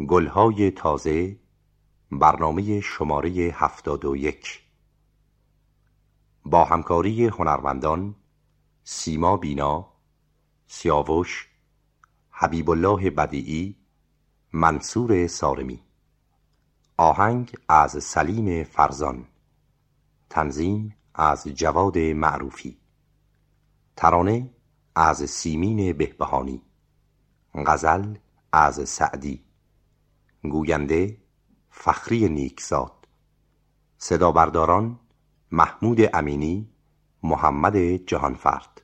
گلهای تازه برنامه شماره هفتاد و یک. با همکاری هنرمندان سیما بینا سیاوش حبیب الله بدیعی منصور سارمی. آهنگ از سلیم فرزان تنظیم از جواد معروفی. ترانه از سیمین بهبهانی. غزل از سعدی. گوینده فخری نیکزاد. صدا برداران محمود امینی محمد جهانفرد.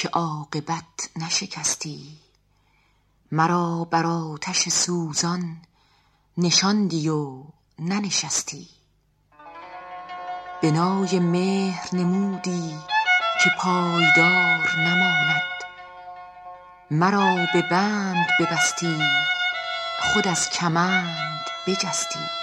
که عاقبت نشکستی. مرا بر آتش سوزان نشاندی و ننشستی. بنای مهر نمودی که پایدار نماند. مرا به بند ببستی خود از کمند بجستی.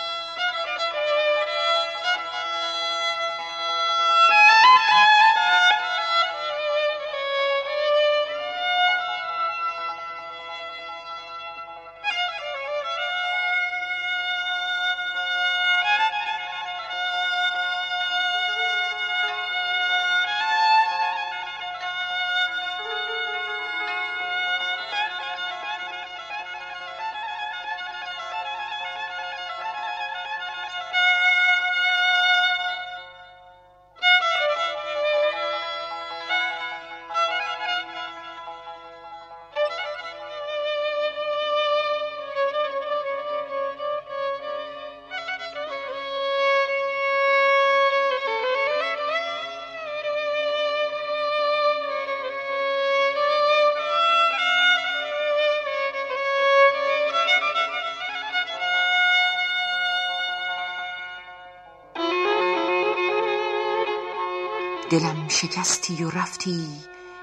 دلم شکستی و رفتی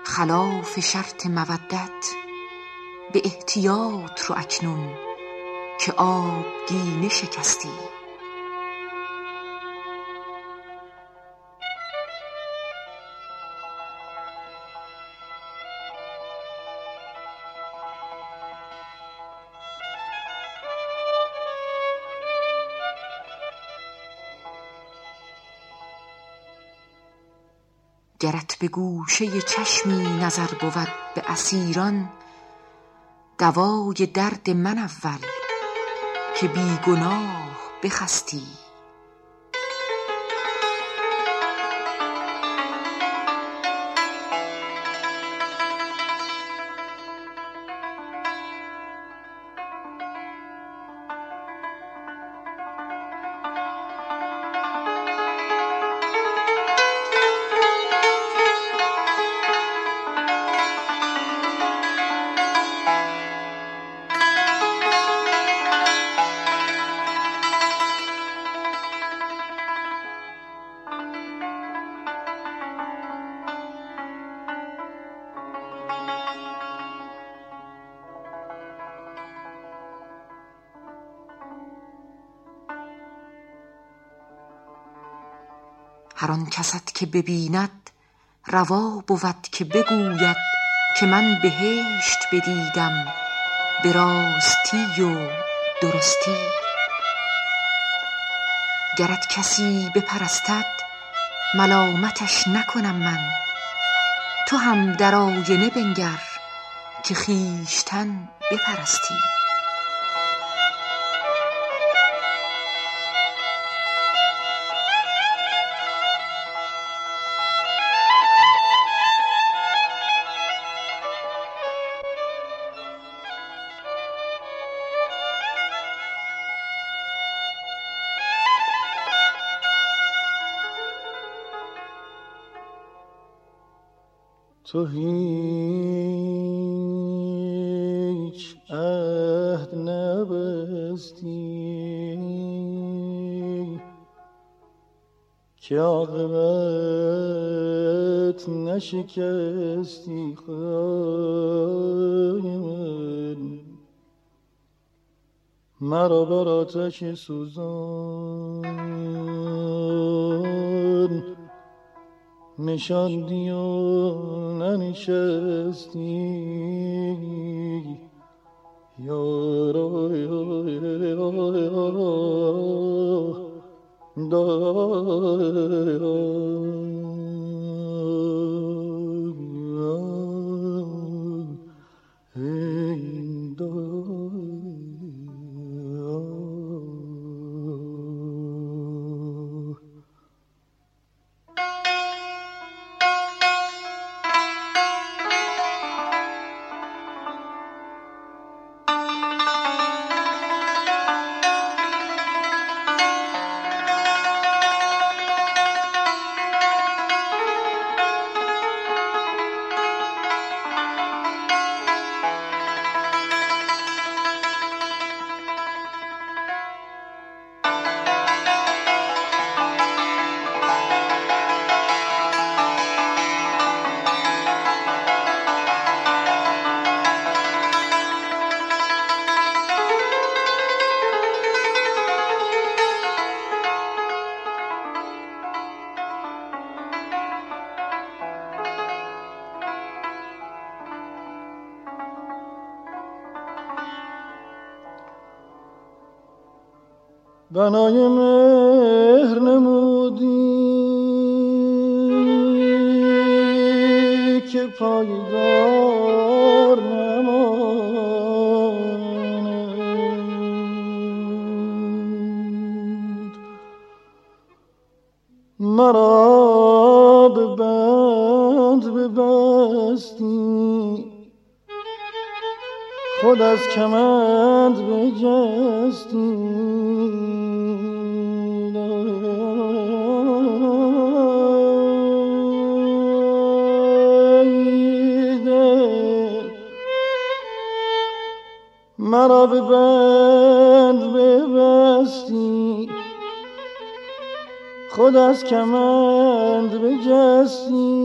خلاف شرط مودت به احتیاط رو اکنون که آبگینه شکستی. گرت به گوشه چشمی نظر بود به اسیران دوای درد من اول که بی گناه بخستی. هر آن کست که ببیند روا بود که بگوید که من بهشت بدیدم به راستی و درستی. گرت کسی بپرستد ملامتش نکنم من. تو هم در آینه بنگر که خویشتن بپرستی. تو هیچ عهد نبستی. که عاقبت نشکستی خدای من. مرا بر آتش سوزان. نشاندی و ننشستی یارا بنای مهر نمودی. که پایدار نماند. مرا به بند ببستی. خود از کمند بجستی. مرا به بند ببستی. خود از کمند بجستی.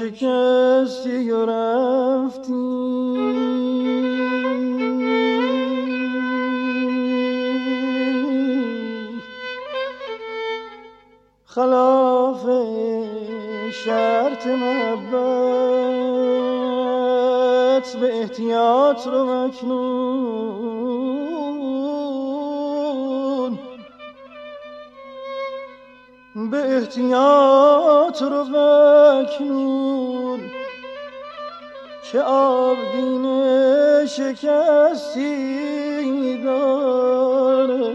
شکستی و رفتی. خلاف شرط محبت به احتیاط رو مکنون. به احتیاط رو مکنون. که آبگین شکستی داره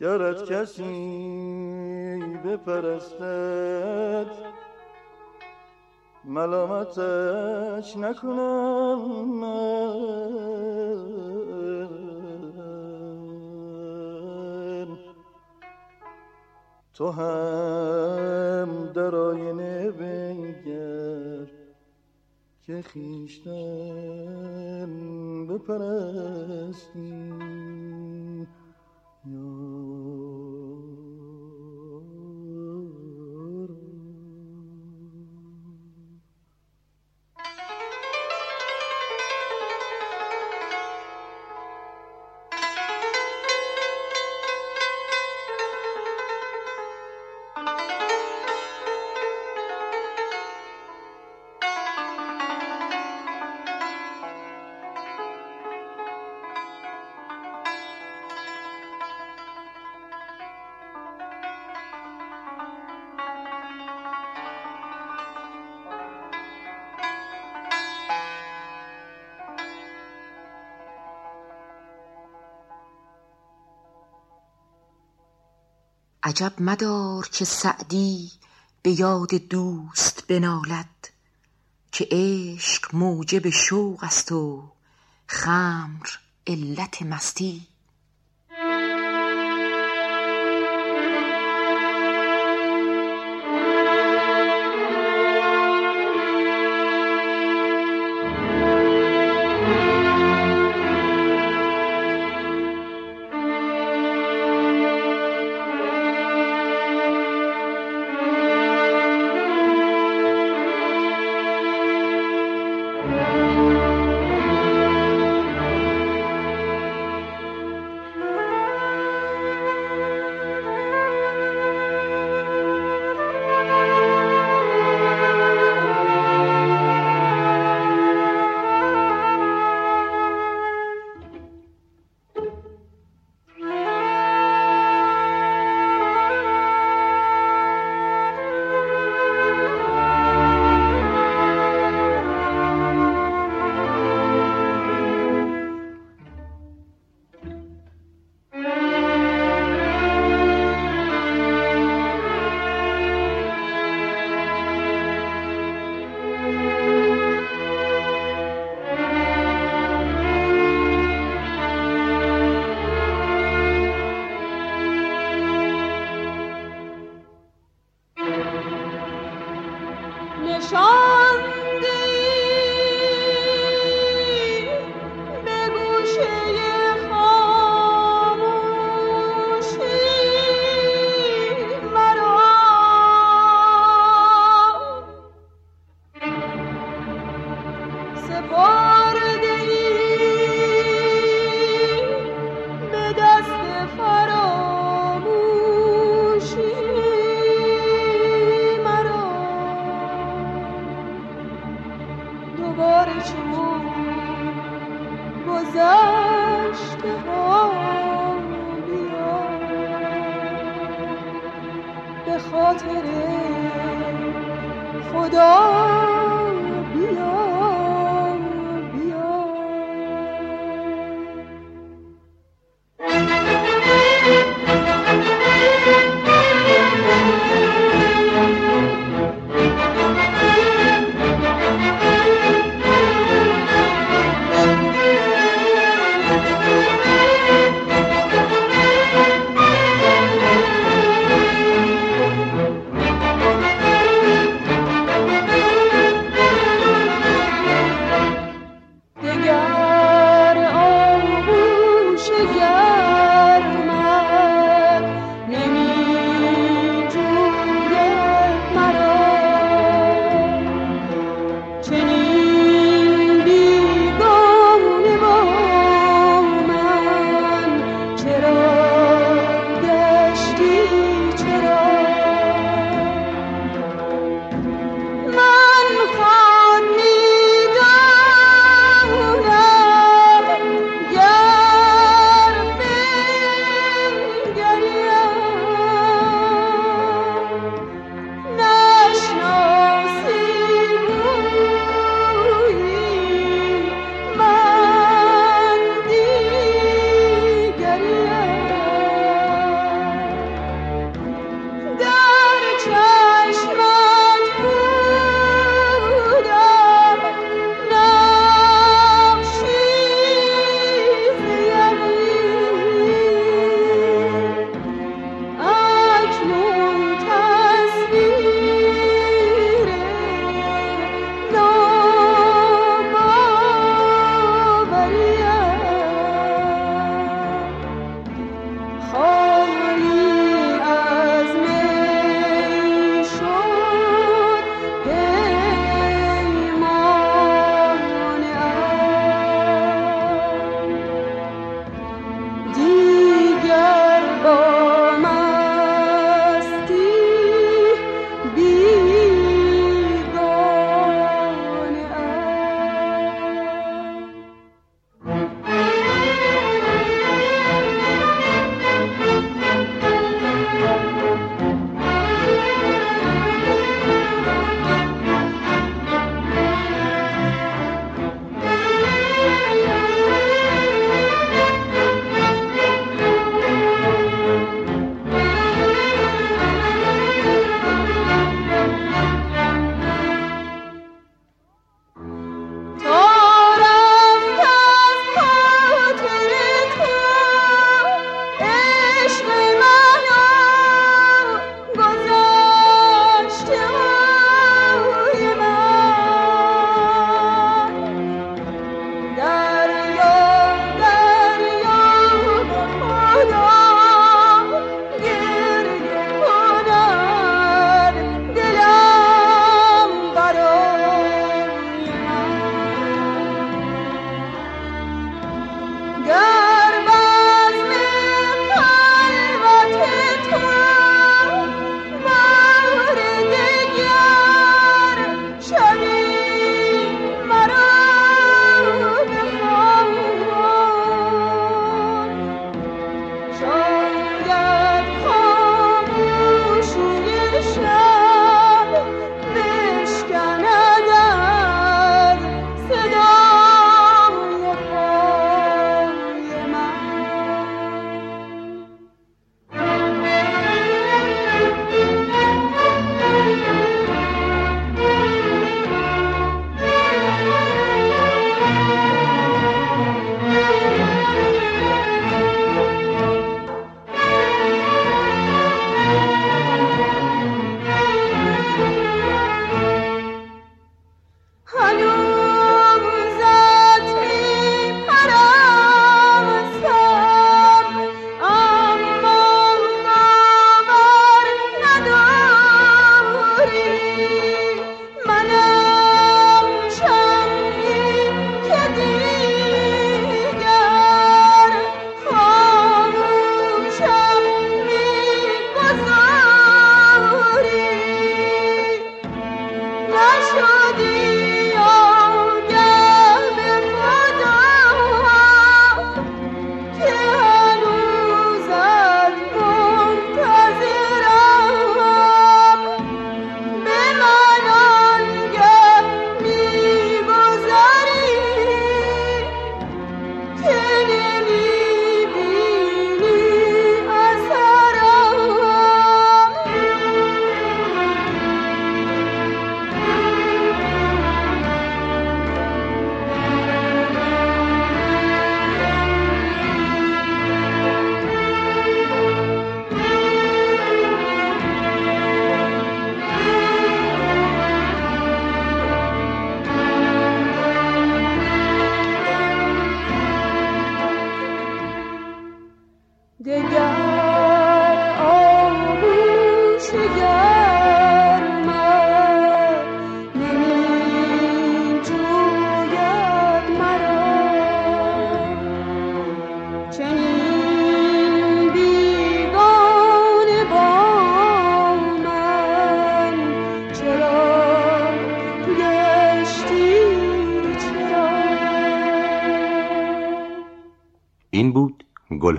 گرت کسی بپرستد. ملامتش نکنم من. تو هم در آینه بنگر که خیشتن بپرستی. your عجب مدار که سعدی به یاد دوست بنالد که عشق موجب شوق است و خمر علت مستی.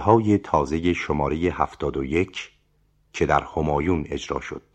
گلهای تازه شماره هفتاد و یک که در همایون اجرا شد.